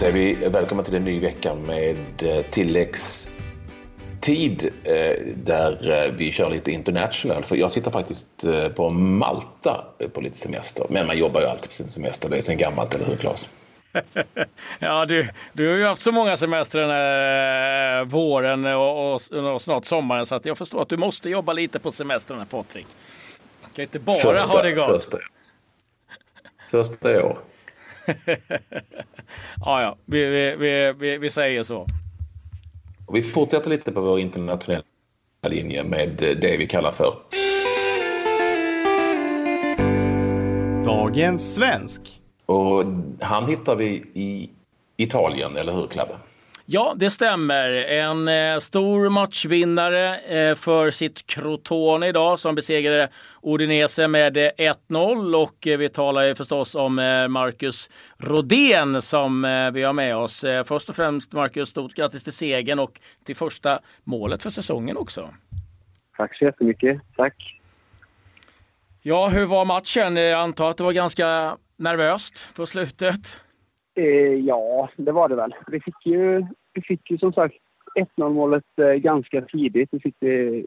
säger vi välkommen till en ny vecka med eh, tilläggstid eh, där eh, vi kör lite international. För jag sitter faktiskt på Malta på lite semester. Men man jobbar ju alltid på sin semester. Det är sen gammalt, eller hur Claes? ja, du, du har ju haft så många semestrar den här våren och, och, och, snart sommaren så att jag förstår att du måste jobba lite på semestrarna Patrik. Du kan ju inte bara första, ha det gott. Första, första år. ja, ja, vi, vi, vi, vi, säger så. Och vi fortsätter lite på vår internationella linje med det vi kallar för Dagens svensk. Och han hittar vi i Italien, eller hur Clabbe? Ja, det stämmer. En eh, stor matchvinnare eh, för sitt Crotone idag som besegrade Udinese med 1-0 eh, och eh, vi talar ju förstås om eh, Marcus Rodén som eh, vi har med oss. Först och främst Marcus, stort grattis till segern och till första målet för säsongen också. Tack så jättemycket. Tack. Ja, hur var matchen? Jag antar att det var ganska nervöst på slutet? ja, det var det väl. Vi fick ju vi fick ju som sagt 1-0 målet eh, ganska tidigt. Vi fick det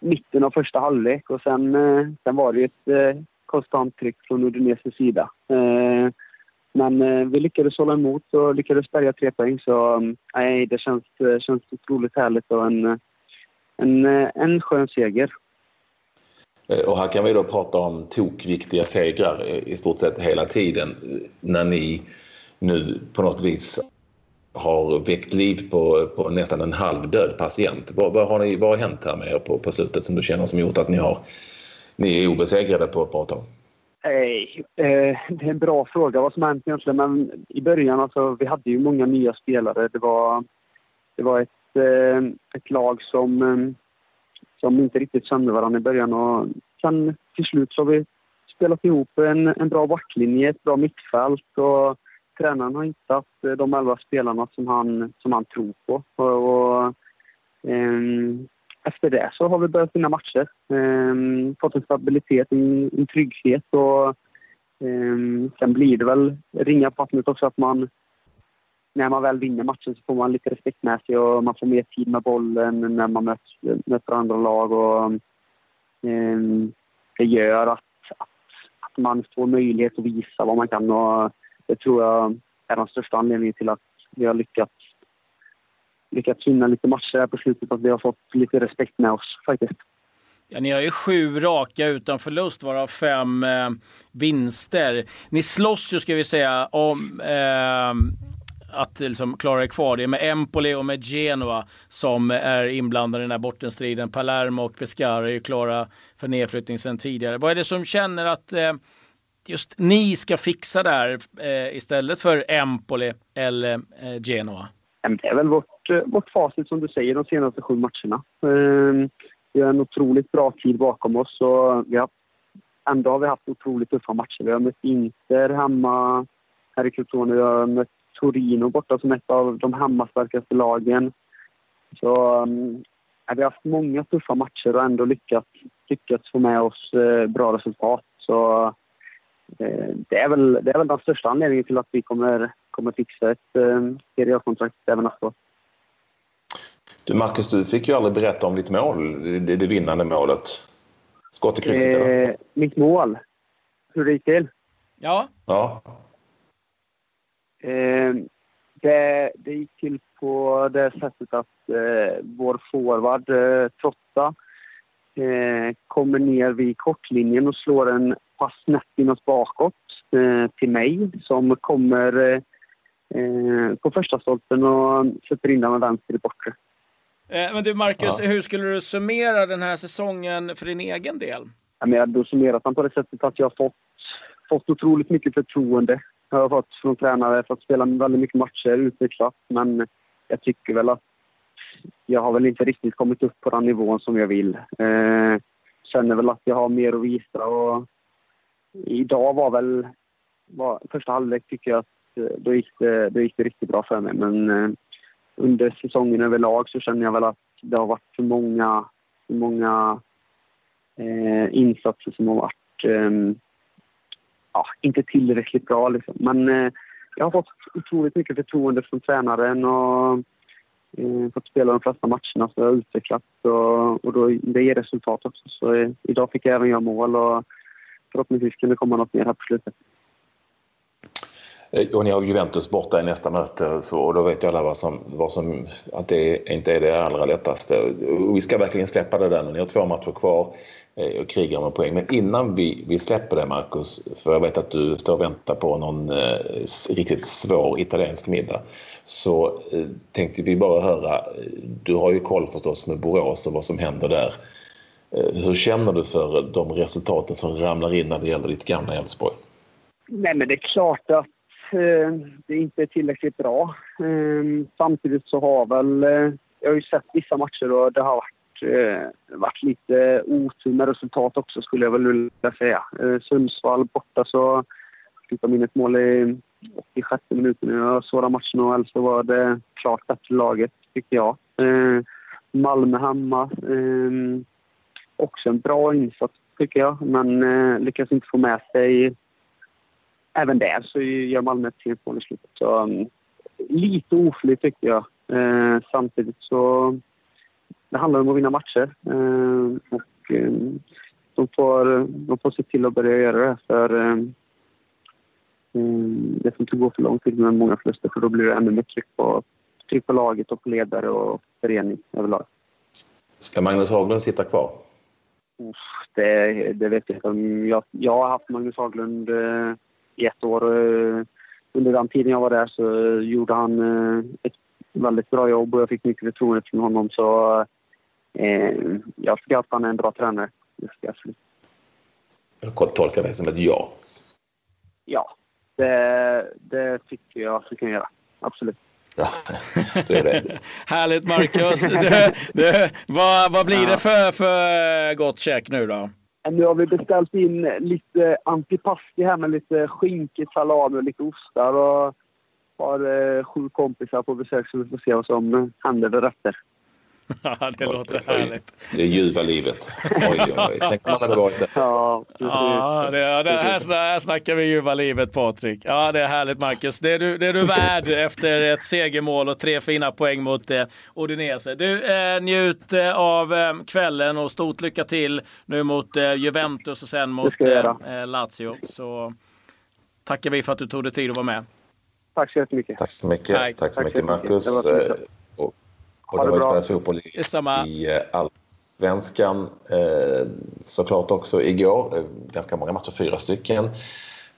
mitten av första halvlek och sen, eh, sen var det ett eh, konstant tryck från Udinese sida. Eh, men eh, vi lyckades hålla emot och lyckades bärga tre poäng så mm, nej, det känns, eh, känns otroligt härligt och en, en, en skön seger. Och här kan vi då prata om tokviktiga segrar i stort sett hela tiden när ni nu på något vis har väckt liv på, på nästan en halvdöd patient. Vad, vad, har ni, vad har hänt här med er på, på slutet som du känner som gjort att ni, har, ni är obesegrade på ett bra tag? Nej, eh, det är en bra fråga vad som har hänt egentligen. Men i början, alltså, vi hade ju många nya spelare. Det var, det var ett, eh, ett lag som, eh, som inte riktigt kände varandra i början. Och sen till slut så har vi spelat ihop en, en bra backlinje, ett bra mittfält. Och, tränaren har hittat eh, de elva spelarna som han, som han tror på. Och, och um, efter det så har vi börjat vinna matcher. Um, fått en stabilitet, en, en trygghet och um, sen blir det väl ringa på vattnet också att man när man väl vinner matchen så får man lite respekt med sig och man får mer tid med bollen när man möter, möter andra lag. Och, det gör att, att, att, man får möjlighet att visa vad man kan. Och, det tror jag är den största anledningen till att vi har lyckats, lyckats vinna lite matcher här på slutet. Att vi har fått lite respekt med oss faktiskt. Ja, ni har ju sju raka utan förlust, varav fem eh, vinster. Ni slåss ju, ska vi säga, om eh, att liksom klara er kvar. Det är med Empoli och med Genoa som är inblandade i den här bottenstriden. Palermo och Pescara är ju klara för nedflyttning sedan tidigare. Vad är det som känner att eh, just ni ska fixa det här eh, istället för Empoli eller eh, Genoa? Det är väl vårt, eh, vårt facit som du säger de senaste sju matcherna. Eh, vi har en otroligt bra tid bakom oss och vi har, ändå har vi haft otroligt tuffa matcher. Vi har mött Inter hemma här i Crotone. Vi har mött Torino borta som ett av de hemmastarkaste lagen. Så eh, vi har haft många tuffa matcher och ändå lyckats, lyckats få med oss eh, bra resultat. Så det är, väl, det är väl den största anledningen till att vi kommer, kommer fixa ett eh, Serie A-kontrakt även nästa år. Du Marcus, du fick ju aldrig berätta om ditt mål, det, det vinnande målet. Skott i krysset, eh, Mitt mål? Hur det gick till? Ja. ja. Eh, det, det gick till på det sättet att eh, vår forward, eh, Trotta, eh, kommer ner vid kortlinjen och slår en pass snett inåt bakåt eh, till mig som kommer eh, på första stolpen och sätter in den med vänster i bortre. Eh, men du Marcus, ja. hur skulle du summera den här säsongen för din egen del? Ja, men jag har summerat den på det sättet att jag har fått, fått otroligt mycket förtroende. Jag har fått från tränare, fått spela väldigt mycket matcher, utvecklat. Men jag tycker väl att jag har väl inte riktigt kommit upp på den nivån som jag vill. Eh, känner väl att jag har mer att visa och idag var väl... Var, första halvlek tycker jag att eh, då gick, det, då gick det riktigt bra för mig. Men eh, under säsongen överlag så känner jag väl att det har varit för många, för många eh, insatser som har varit eh, ja, inte tillräckligt bra. Liksom. Men eh, jag har fått otroligt mycket förtroende från tränaren och eh, fått spela de flesta matcherna så jag har utvecklats och, och då, det ger resultat också. Så eh, idag fick jag även göra mål och förhoppningsvis kan det komma något mer här på slutet. Eh, och ni har Juventus borta i nästa möte så, och då vet ju alla vad som, vad som, att det inte är det allra lättaste. Och vi ska verkligen släppa det där nu. Ni har två matcher kvar eh, och krigar med poäng. Men innan vi, vi släpper det Marcus, för jag vet att du står och väntar på någon eh, riktigt svår italiensk middag, så eh, tänkte vi bara höra, eh, du har ju koll förstås med Borås och vad som händer där. Eh, hur känner du för eh, de resultaten som ramlar in när det gäller ditt gamla Elfsborg? Nej, men det är klart att Eh, det inte är tillräckligt bra. Eh, samtidigt så har väl... Eh, jag har ju sett vissa matcher och det har varit, eh, varit lite otur med resultat också skulle jag väl vilja säga. Sundsvall borta så fick de in ett mål i 86 minuten. Jag såg den matchen och Elfsborg var det klart bättre laget, tyckte jag. Malmö hemma. Också en bra insats, tycker jag, men eh, lyckas inte få med sig även där så gör Malmö ett fint mål i slutet. Så, um, lite oflyt tycker jag. Eh, samtidigt så det handlar om att vinna matcher. Eh, och, eh, de, får, de får se till att börja göra det. För, eh, mm, det får inte gå för lång tid med många förluster för då blir det ännu mer tryck på, tryck på laget och på ledare och förening överlag. Ska Magnus Haglund sitta kvar? Det, det vet jag inte. Jag, jag har haft Magnus Haglund eh, i ett år. Eh, under den tiden jag var där så gjorde han eh, ett väldigt bra jobb och jag fick mycket förtroende från honom. Så eh, jag tycker att han är en bra tränare. Jag. Jag tolkar det som ett ja. Ja, det, det tycker jag att vi kan göra. Absolut. Ja, det är det. Härligt Marcus! Du, du, vad, vad blir det för, för gott käk nu då? Nu har vi beställt in lite antipasti här med lite skinka, salami och lite ostar. Och har eh, sju kompisar på besök så vi får se vad som händer därefter. Ja, det låter härligt. Det är ljuva livet. Oj, oj, oj. Tänk om man hade varit där. Ja, ja det, det, här, här snackar vi ljuva livet, Patrik. Ja, det är härligt, Marcus. Det är du, det är du värd efter ett segermål och tre fina poäng mot eh, Odinese. Du, eh, njut eh, av eh, kvällen och stort lycka till nu mot eh, Juventus och sen mot eh, Lazio. Så tackar vi för att du tog dig tid att vara med. Tack så jättemycket. Tack så mycket, Tack. Tack så mycket Marcus. Och det, det har ju spelats fotboll i, Samma. i eh, allsvenskan eh, såklart också igår. Eh, ganska många matcher, fyra stycken.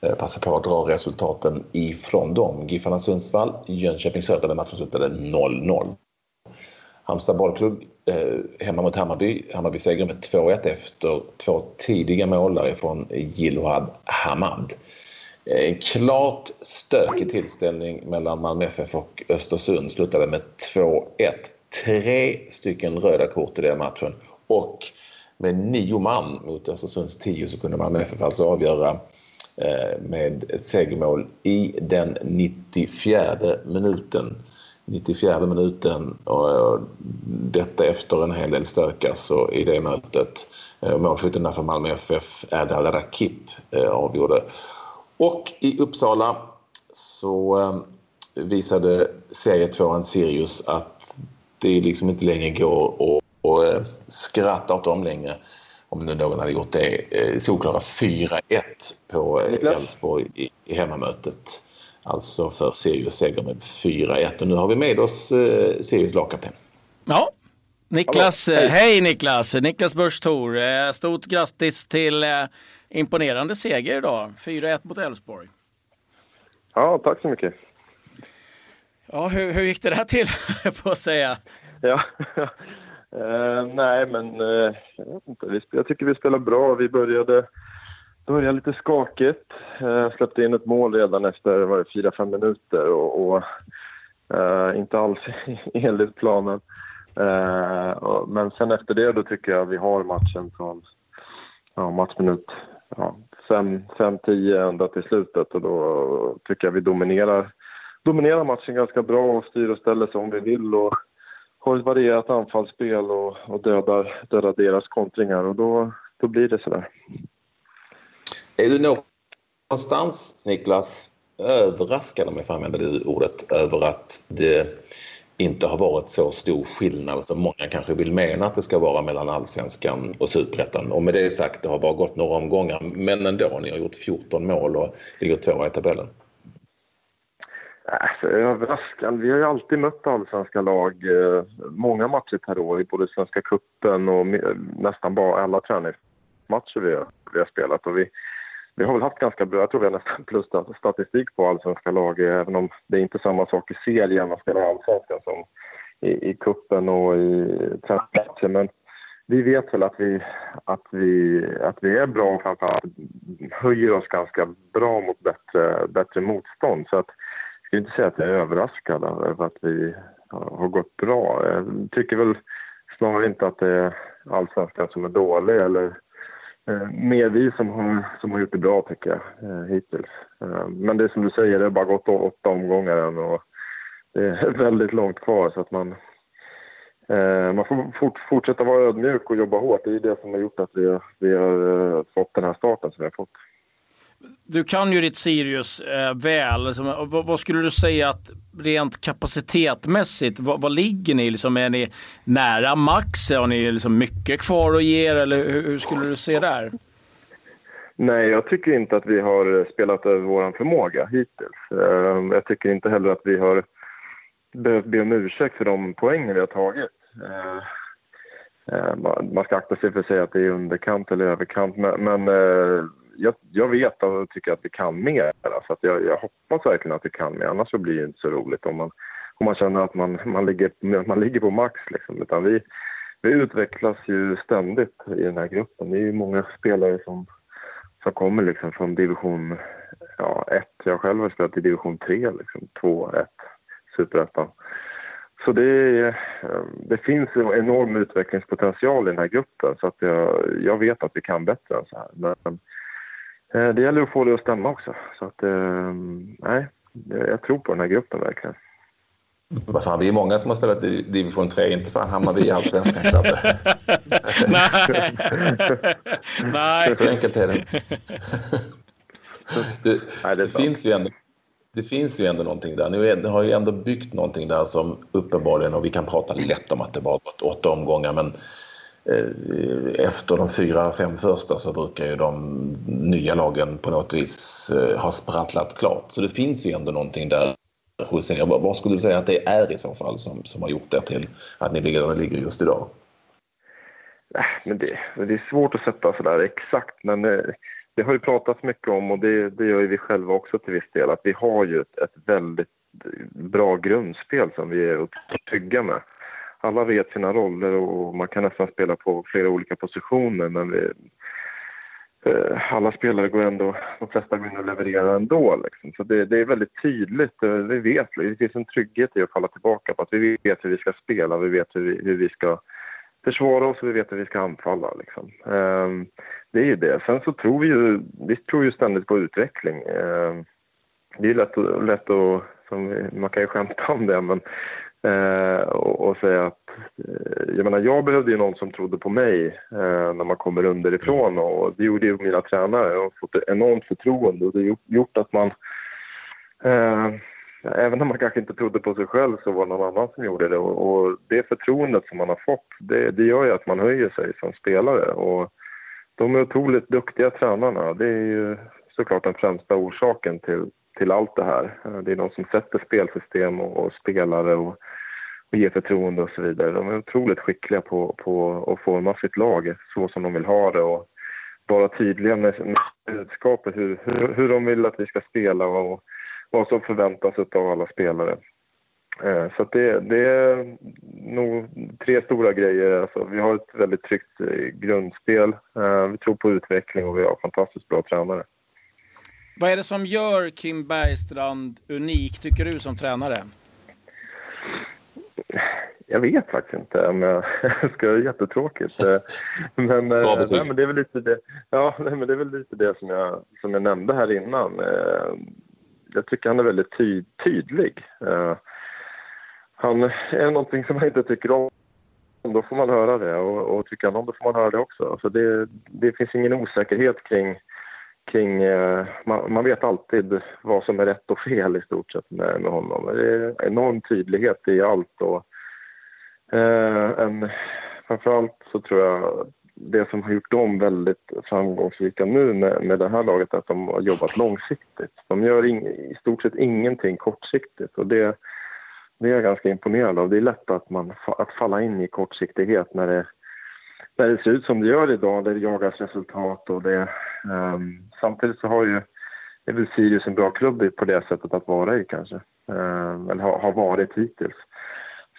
Eh, passa på att dra resultaten ifrån dem. Giffarna Sundsvall, Jönköping Södra, där matchen slutade 0-0. Halmstad bollklubb eh, hemma mot Hammarby. Hammarby seger med 2-1 efter två tidiga mål från Jilohad Hamad. En klart stökig tillställning mellan Malmö FF och Östersund slutade med 2-1 tre stycken röda kort i den matchen och med nio man mot Östersunds tio så kunde Malmö FF alltså avgöra eh, med ett segermål i den 94 minuten. 94 minuten och detta efter en hel del stök alltså i det mötet. Eh, Målskytten för Malmö FF, Erdal Rakip, eh, avgjorde. Och i Uppsala så visade serietvåan Sirius att det liksom inte längre går att, eh, skratta åt dem längre. Om nu någon hade gjort det. Eh, solklara 4-1 på eh, Elfsborg i, i hemmamötet. Alltså för Sirius seger med 4-1. Och nu har vi med oss Sirius lagkapten. Ja, Niklas. Hej. hej Niklas! Niklas Börs Thor. Stort grattis till imponerande seger idag. 4-1 mot Elfsborg. Ja, tack så mycket. Ja, hur, hur gick det där till, på att säga? Ja, uh, nej men uh, jag, vet inte. jag tycker vi spelar bra. Vi började, började lite skakigt. Uh, släppte in ett mål redan efter 4-5 minuter och, och inte alls enligt planen. Och, men sen efter det då tycker jag vi har matchen från ja, matchminut 5-10 ja, ända till slutet och då tycker jag vi dominerar dominerar matchen ganska bra och styr och ställer som vi vill och har ett varierat anfallsspel och, och dödar, dödar deras kontringar och då, då blir det sådär. Är du någonstans, Niklas, överraskad, om jag får använda det ordet, över att det inte har varit så stor skillnad som många kanske vill mena att det ska vara mellan allsvenskan och superettan. Och med det sagt, det har bara gått några omgångar, men ändå, ni har gjort 14 mål och ligger tvåa i tabellen. Alltså, överraskande. Vi har ju alltid mött allsvenska lag eh, många matcher per år i både Svenska cupen och nästan bara alla träningsmatcher vi har, vi har spelat. Och vi, vi har väl haft ganska bra, jag tror vi har nästan plus statistik på allsvenska lag, även om det är inte samma sak i serien man spelar allsvenskan som i, i kuppen och i träningsmatcher. Men vi vet väl att vi, att vi, att vi är bra och framförallt höjer oss ganska bra mot bättre, bättre motstånd. Så att, skulle inte säga att jag är överraskad över att vi har gått bra. Jag tycker väl snarare inte att det är allsvenskan som är dålig eller eh, mer vi som har, som har gjort det bra tycker jag eh, hittills. Eh, men det är som du säger, det har bara gått åtta omgångar än och det är väldigt långt kvar så att man eh, man får fort, fortsätta vara ödmjuk och jobba hårt. Det är det som har gjort att vi, vi har eh, fått den här starten som vi har fått. Du kan ju ditt Sirius eh, väl. Liksom, vad, vad, skulle du säga att rent kapacitetmässigt, vad, vad ligger ni? Liksom, är ni nära max? Har ni liksom mycket kvar att ge eller hur, hur skulle du se där? Nej, jag tycker inte att vi har eh, spelat över vår förmåga hittills. Eh, jag tycker inte heller att vi har behövt be om ursäkt för de poängen vi har tagit. Eh, eh man ska akta sig för att säga att det är underkant eller överkant, men, men jag, jag, vet och tycker att vi kan mer. Så att jag, jag hoppas verkligen att vi kan mer, annars så blir det inte så roligt om man, om man känner att man, man, ligger, man ligger på max. Liksom. Utan vi, vi utvecklas ju ständigt i den här gruppen. Det är ju många spelare som, som kommer liksom från division 1. Ja, jag själv har spelat i division 3, liksom, 2, 1, superettan. Så det, eh, det finns en enorm utvecklingspotential i den här gruppen så att jag, jag vet att vi kan bättre än så här. Men det gäller att få det att stämma också. Så att, eh, nej, jag tror på den här gruppen verkligen. Vad fan, vi är många som har spelat i division 3. Inte fan hamnar vi i allsvenskan, Klabbe. Nej. Nej. Så enkelt är det. Det, Nej, det, det finns ju ändå, det finns ju ändå någonting där. Nu har ju ändå byggt någonting där som uppenbarligen, och vi kan prata lätt om att det bara gått åtta omgångar, men Eh, Eh, efter de fyra, fem första så brukar ju de nya lagen på något vis eh, ha sprattlat klart. Så det finns ju ändå någonting där hos er. Vad skulle du säga att det är i så fall som, som har gjort det till att ni ligger där ni ligger just idag? Äh, men det, det är svårt att sätta sådär exakt, men eh, det har ju pratats mycket om och det, det gör ju vi själva också till viss del, att vi har ju ett, ett väldigt bra grundspel som vi är trygga med alla vet sina roller och man kan nästan spela på flera olika positioner men vi, eh, alla spelare går ändå, de flesta går in och levererar ändå. Liksom. Så det, det, är väldigt tydligt, eh, vi vet, det finns en trygghet i att falla tillbaka på att vi vet hur vi ska spela, vi vet hur vi, hur vi ska försvara oss och vi vet hur vi ska anfalla. Liksom. Ehm, det är ju det. Sen så tror vi ju, vi tror ju ständigt på utveckling. Ehm, det är lätt, lätt att, som, man kan ju skämta om det, men Eh, och, och, säga att, eh, jag menar jag behövde ju någon som trodde på mig eh, när man kommer underifrån och det gjorde ju mina tränare. Jag har fått ett enormt förtroende och det har gjort, att man, eh, även om man kanske inte trodde på sig själv så var det någon annan som gjorde det och, och det förtroendet som man har fått det, det gör ju att man höjer sig som spelare och de är otroligt duktiga tränarna. Det är ju såklart den främsta orsaken till, till allt det här. Eh, det är de som sätter spelsystem och, och spelare och, och ger förtroende och så vidare. De är otroligt skickliga på, på att forma sitt lag så som de vill ha det och vara tydliga med, med budskapet, hur, hur, hur de vill att vi ska spela och vad som förväntas av alla spelare. Eh, så det, det, är nog tre stora grejer. Alltså, vi har ett väldigt tryggt eh, grundspel, vi tror på utveckling och vi har fantastiskt bra tränare. Vad är det som gör Kim Bergstrand unik, tycker du, som tränare? Jag vet faktiskt inte om jag ska göra jättetråkigt. Eh, men, eh, nej, men det är väl lite det, ja, nej, men det, är väl lite det som, jag, som jag nämnde här innan. Eh, jag tycker han är väldigt ty tydlig. Han är någonting som man inte tycker om då får man höra det och, och tycker han om det får man höra det också. Alltså det, det finns ingen osäkerhet kring kring... Eh, man, man, vet alltid vad som är rätt och fel i stort sett med, med honom. Det är enorm tydlighet i allt och eh, en, framförallt så tror jag det som har gjort dem väldigt framgångsrika nu med, med det här laget är att de har jobbat långsiktigt. De gör in, i stort sett ingenting kortsiktigt och det, det är jag ganska imponerad av. Det är lätt att, man, att falla in i kortsiktighet när det, när det ser ut som det gör idag, där det jagas resultat och det... Um, samtidigt så har ju är väl Sirius en bra klubb på det sättet att vara i kanske. Um, eller har, har varit hittills.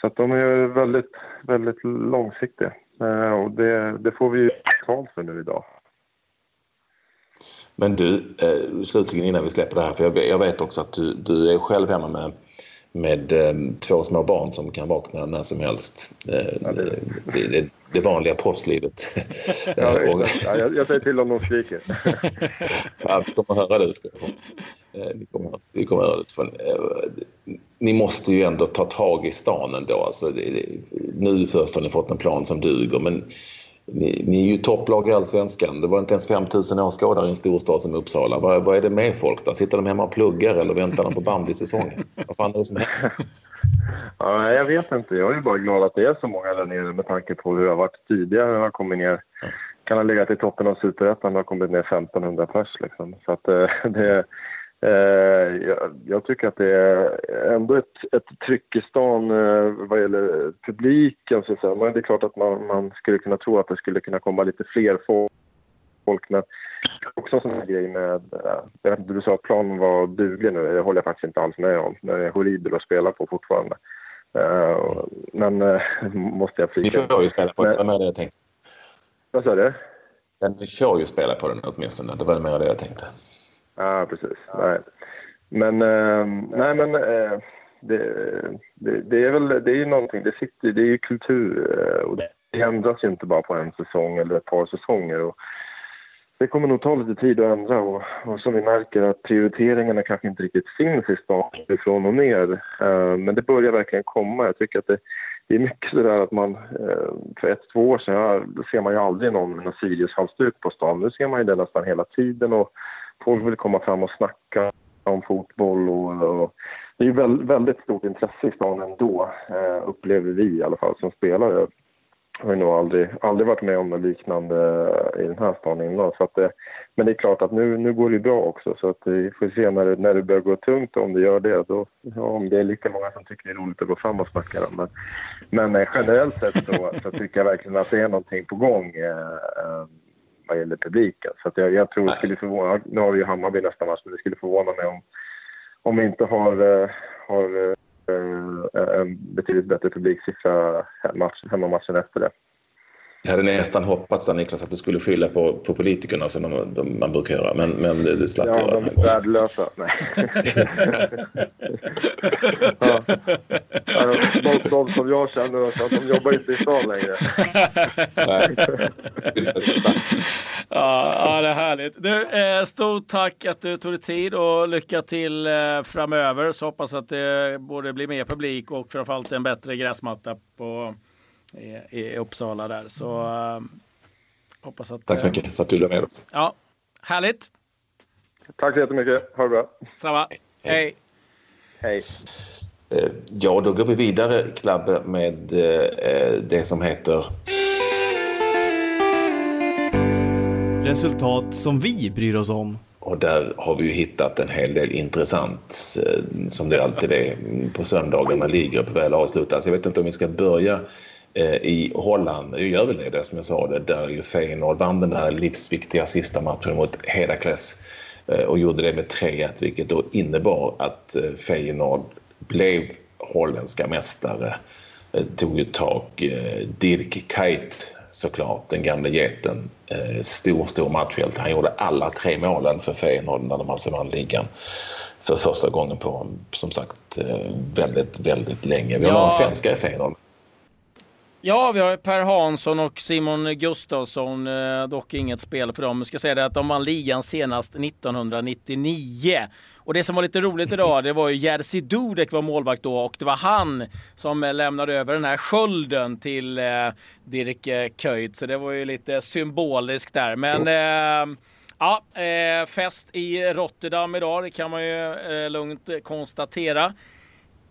Så att de är väldigt, väldigt långsiktiga. Uh, och det, det får vi ju betalt för nu idag. Men du, eh, slutligen innan vi släpper det här, för jag, jag vet också att du, du är själv hemma med med eh, två små barn som kan vakna när som helst. Eh, det... Det, det, vanliga proffslivet. ja, jag, jag säger till om de skriker. ja, vi kommer höra det utifrån. Eh, vi kommer, vi kommer höra det utifrån. Ni måste ju ändå ta tag i stan ändå. Alltså, nu först har ni fått en plan som duger men ni, ni är ju topplag i allsvenskan. Det var inte ens 5000 åskådare i en storstad som Uppsala. Vad, vad är det med folk där? Sitter de hemma och pluggar eller väntar de på bandysäsongen? Vad fan är det som händer? Ja, jag vet inte. Jag är bara glad att det är så många där nere med tanke på hur det har varit tidigare. Jag har kommit ner, kan ha legat i toppen av superettan och kommit ner 1500 pers. Liksom. Så att, eh, det, jag, jag, tycker att det är ändå ett, ett tryck i stan eh, vad gäller publiken. Så att. Men det är klart att man, man, skulle kunna tro att det skulle kunna komma lite fler folk. Men också en sån här grej med... Eh, jag vet inte, du sa att planen var duglig nu. Det håller jag faktiskt inte alls med om. Den är horribel att spela på fortfarande. Men måste jag flika. Ni får ju spela på den, det var det jag tänkte. Vad sa du? Ni får ju spela på den åtminstone. Det var mer det jag tänkte. Ja, precis. Nej. Men, eh, nej, men eh, det, det, det, är väl det är ju någonting, det sitter det är ju kultur eh, och det ändras ju inte bara på en säsong eller ett par säsonger. Och det kommer nog ta lite tid att ändra och, och som vi märker att prioriteringarna kanske inte riktigt finns i stan ifrån och ner. Eh, men det börjar verkligen komma. Jag tycker att det, det är mycket sådär att man, för ett, två år sedan ser man ju aldrig någon med Sirius-halsduk på stan. Nu ser man ju det nästan hela tiden och folk vill komma fram och snacka om fotboll och, och det är väldigt, väldigt stort intresse i stan ändå, eh, upplever vi i alla fall som spelare. Jag har nog aldrig, aldrig varit med om något liknande i den här stan innan. Så att det, men det är klart att nu, nu går det bra också så att vi får se när det, när det börjar gå tungt om det gör det. Då, ja, om det är lika många som tycker det är roligt att gå fram och snacka. Men, men eh, generellt sett så, så tycker jag verkligen att det är någonting på gång. Eh, eh vad gäller publiken. Så jag, jag tror det skulle förvåna, nu har vi ju Hammarby nästa match, men det skulle förvåna mig om, om vi inte har, eh, har eh, en betydligt bättre publiksiffra match, hemmamatchen efter det. Jag hade nästan hoppats där, Niklas att du skulle skylla på, på politikerna som de, de, man brukar göra, men, men det, det slapp ja, göra. de är värdelösa. Nej. ja. de, de som jag känner, så att de jobbar inte i stan längre. ja, ja, det är härligt. Du, eh, stort tack att du tog dig tid och lycka till eh, framöver. Så hoppas att det både blir mer publik och framförallt en bättre gräsmatta på i, i Uppsala där. Så uh, hoppas att... Tack så mycket för att du blev med oss. Ja, härligt. Tack så jättemycket. Ha det bra. Samma. Hej. Hej. Eh, ja, då går vi vidare, Klabbe, med eh, det som heter... Resultat som vi bryr oss om. Och där har vi ju hittat en hel del intressant, som det alltid är på söndagar när ligger på väl avslutas. Jag vet inte om vi ska börja Eh, i Holland. Jag gör väl det, det som jag sa, det, där ju Feyenoord vann den där livsviktiga sista matchen mot Herakles eh, och gjorde det med 3-1 vilket då innebar att eh, Feyenoord blev holländska mästare. Tog ju tag Dirk Kuyt såklart, den gamle geten. Stor, stor matchhjälte. Han gjorde alla tre målen för Feyenoord när de alltså vann ligan för första gången på, som sagt, väldigt, väldigt länge. Vi har ja. några svenskar i Feyenoord. Ja, vi har Per Hansson och Simon Gustafsson, eh, dock inget spel för dem. Jag ska säga det att de vann ligan senast 1999. Och det som var lite roligt idag, det var ju Jerzy Dudek var målvakt då och det var han som lämnade över den här skölden till eh, Dirk Kuyt. Så det var ju lite symboliskt där. Men eh, Ja, eh, fest i Rotterdam idag, det kan man ju eh, lugnt konstatera.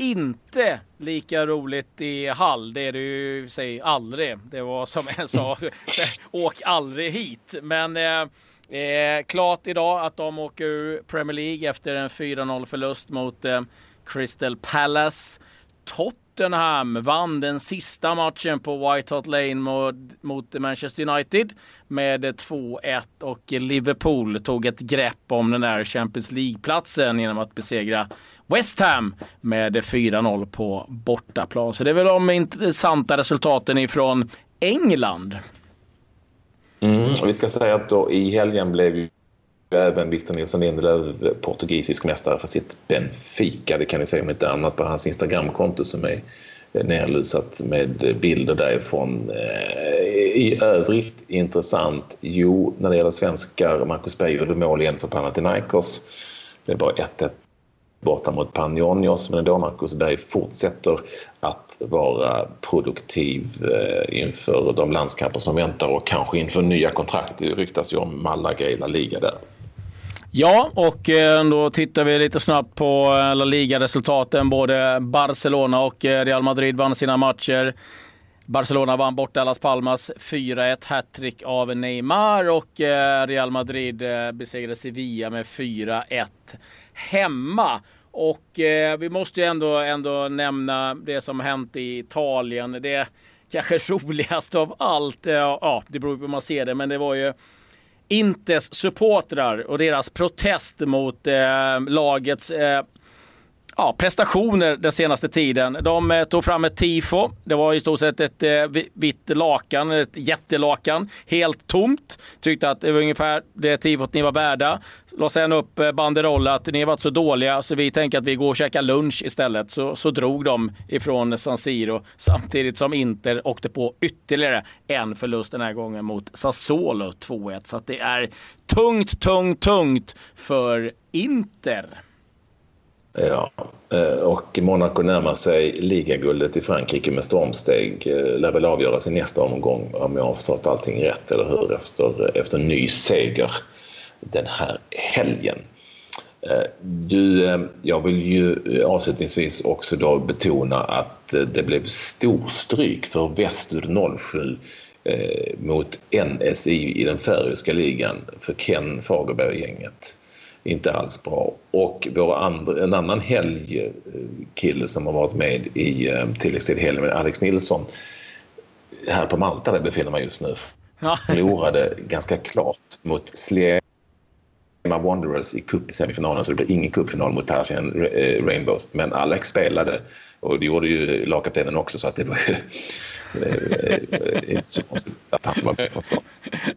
Inte lika roligt i Hall, det är det ju säg aldrig. Det var som en sa, åk aldrig hit. Men eh, eh, klart idag att de åker ur Premier League efter en 4-0 förlust mot eh, Crystal Palace. Tot Tottenham vann den sista matchen på White Hart Lane mot, mot Manchester United med 2-1 och Liverpool tog ett grepp om den där Champions League-platsen genom att besegra West Ham med 4-0 på bortaplan. Så det är väl de intressanta resultaten ifrån England. Mm, vi ska säga att då i helgen blev även Victor Nilsson Lindelöf portugisisk mästare för sitt Benfica. Det kan ni se om inte annat på hans Instagramkonto som är eh, nerlusat med bilder därifrån. Eh, I övrigt intressant, jo, när det gäller svenskar, Marcus Berg gjorde mål igen för Panathinaikos. Det är bara 1-1 borta mot Panionios, men ändå Marcus Berg fortsätter att vara produktiv eh, inför de landskamper som väntar och kanske inför nya kontrakt. Det ryktas ju om Malaga i La Liga där. Ja, och eh, då tittar vi lite snabbt på eh, La Liga-resultaten. Både Barcelona och eh, Real Madrid vann sina matcher. Barcelona vann bort Las Palmas 4-1, hattrick av Neymar och Real Madrid besegrade Sevilla med 4-1 hemma. Och vi måste ju ändå, ändå nämna det som hänt i Italien. Det kanske roligaste av allt, ja, det beror på hur man ser det, men det var ju Intes supportrar och deras protest mot eh, lagets eh, ja, prestationer den senaste tiden. De eh, tog fram ett tifo. Det var i stort sett ett eh, vitt lakan, ett jättelakan, helt tomt. Tyckte att det var ungefär det tifot ni var värda. La sen upp eh, banderoll banderoller att ni har varit så dåliga så vi tänker att vi går och käkar lunch istället. Så, så drog de ifrån San Siro samtidigt som Inter åkte på ytterligare en förlust den här gången mot Sassuolo 2-1. Så att det är tungt, tungt, tungt för Inter. Eh, ja, eh, och Monaco närmar sig ligaguldet i Frankrike med stormsteg. Eh, lär väl avgöras i nästa omgång om jag har förstått allting rätt, eller hur? Efter, efter ny seger den här helgen. Du, jag vill ju avslutningsvis också då betona att det blev storstryk för Västur 07 mot NSI i den färöiska ligan för Ken Fagerberg-gänget inte alls bra. Och vår andra, en annan helgkille som har varit med i eh, tilläggstid helgen Alex Nilsson här på Malta där befinner man just nu. Förlorade ganska klart mot Slema Wanderers i cup-semifinalen så det blir ingen cupfinal mot Tarzan eh, Rainbows. Men Alex spelade och det gjorde ju lagkaptenen också så att det var ju inte så konstigt att han var med från start.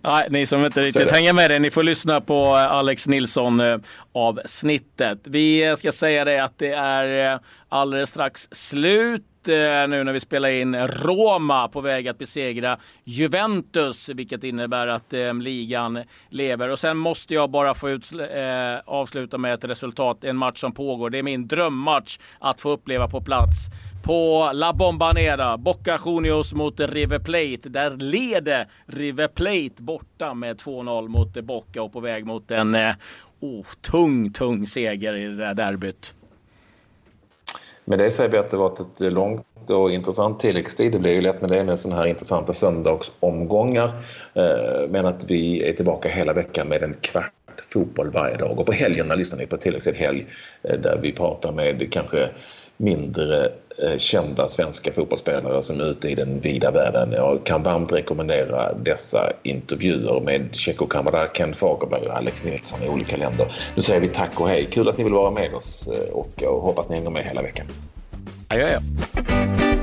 Nej, ni som inte riktigt hänger med det, ni får lyssna på eh, Alex Nilsson eh, avsnittet. Vi ska säga det att det är eh, alldeles strax slut Eh, nu när vi spelar in Roma på väg att besegra Juventus, vilket innebär att eh, ligan lever. Och sen måste jag bara få ut, eh, avsluta med ett resultat, en match som pågår. Det är min drömmatch att få uppleva på plats på La Bombanera. Boca Juniors mot River Plate. Där leder River Plate borta med 2-0 mot Boca och på väg mot en eh, oh, tung, tung seger i det där derbyt. Med det säger vi att det varit ett långt och intressant tilläggstid. Det blir ju lätt med det med sådana här intressanta söndagsomgångar. Eh, men att vi är tillbaka hela veckan med en kvart fotboll varje dag. Och på helgerna lyssnar ni på tilläggstid helg eh, där vi pratar med kanske mindre Eh, kända svenska fotbollsspelare som är ute i den vida världen. Jag kan varmt rekommendera dessa intervjuer med Checo Kamara, Ken Fagerberg och Alex Nilsson i olika länder. Nu säger vi tack och hej. Kul att ni vill vara med oss eh, och hoppas ni hänger med hela veckan. Adjö, adjö.